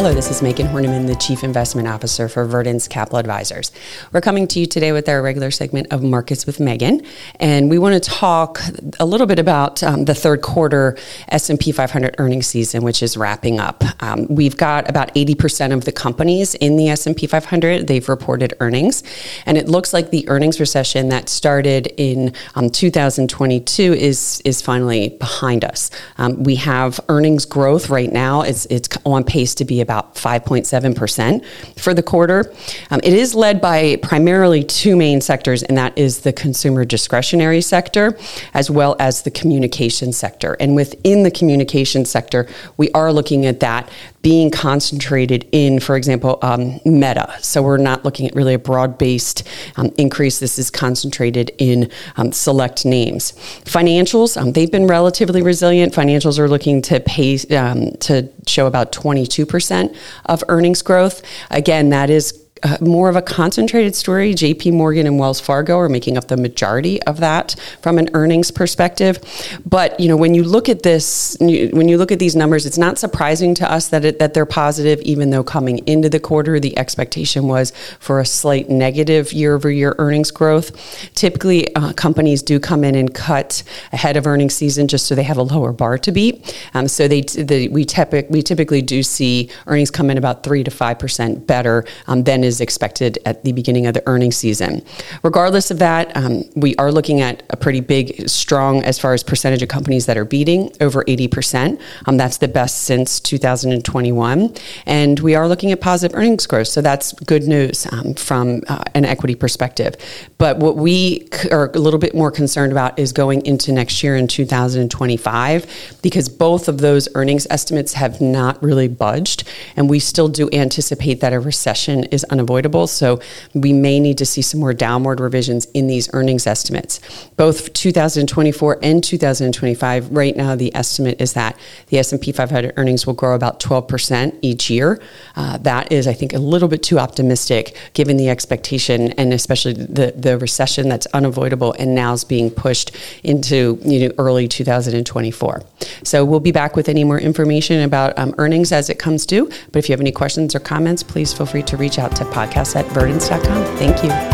Hello, this is Megan Horneman, the Chief Investment Officer for Verdence Capital Advisors. We're coming to you today with our regular segment of Markets with Megan, and we want to talk a little bit about um, the third quarter S&P 500 earnings season, which is wrapping up. Um, we've got about 80% of the companies in the S&P 500. They've reported earnings, and it looks like the earnings recession that started in um, 2022 is is finally behind us. Um, we have earnings growth right now. It's it's on pace to be about 5.7% for the quarter. Um, it is led by primarily two main sectors, and that is the consumer discretionary sector as well as the communication sector. And within the communication sector, we are looking at that being concentrated in, for example, um, Meta. So we're not looking at really a broad based um, increase. This is concentrated in um, select names. Financials, um, they've been relatively resilient. Financials are looking to pay um, to show about 22% of earnings growth. Again, that is uh, more of a concentrated story. JP Morgan and Wells Fargo are making up the majority of that from an earnings perspective. But, you know, when you look at this, when you look at these numbers, it's not surprising to us that it, that they're positive, even though coming into the quarter, the expectation was for a slight negative year over year earnings growth. Typically, uh, companies do come in and cut ahead of earnings season just so they have a lower bar to beat. Um, so they, they we, we typically do see earnings come in about 3 to 5% better um, than is expected at the beginning of the earnings season. Regardless of that, um, we are looking at a pretty big, strong as far as percentage of companies that are beating over 80%. Um, that's the best since 2021. And we are looking at positive earnings growth. So that's good news um, from uh, an equity perspective. But what we are a little bit more concerned about is going into next year in 2025, because both of those earnings estimates have not really budged. And we still do anticipate that a recession is unavoidable. So we may need to see some more downward revisions in these earnings estimates. Both 2024 and 2025, right now the estimate is that the S&P 500 earnings will grow about 12% each year. Uh, that is, I think, a little bit too optimistic given the expectation and especially the, the recession that's unavoidable and now is being pushed into you know, early 2024. So we'll be back with any more information about um, earnings as it comes due. But if you have any questions or comments, please feel free to reach out to podcast at verdence.com. Thank you.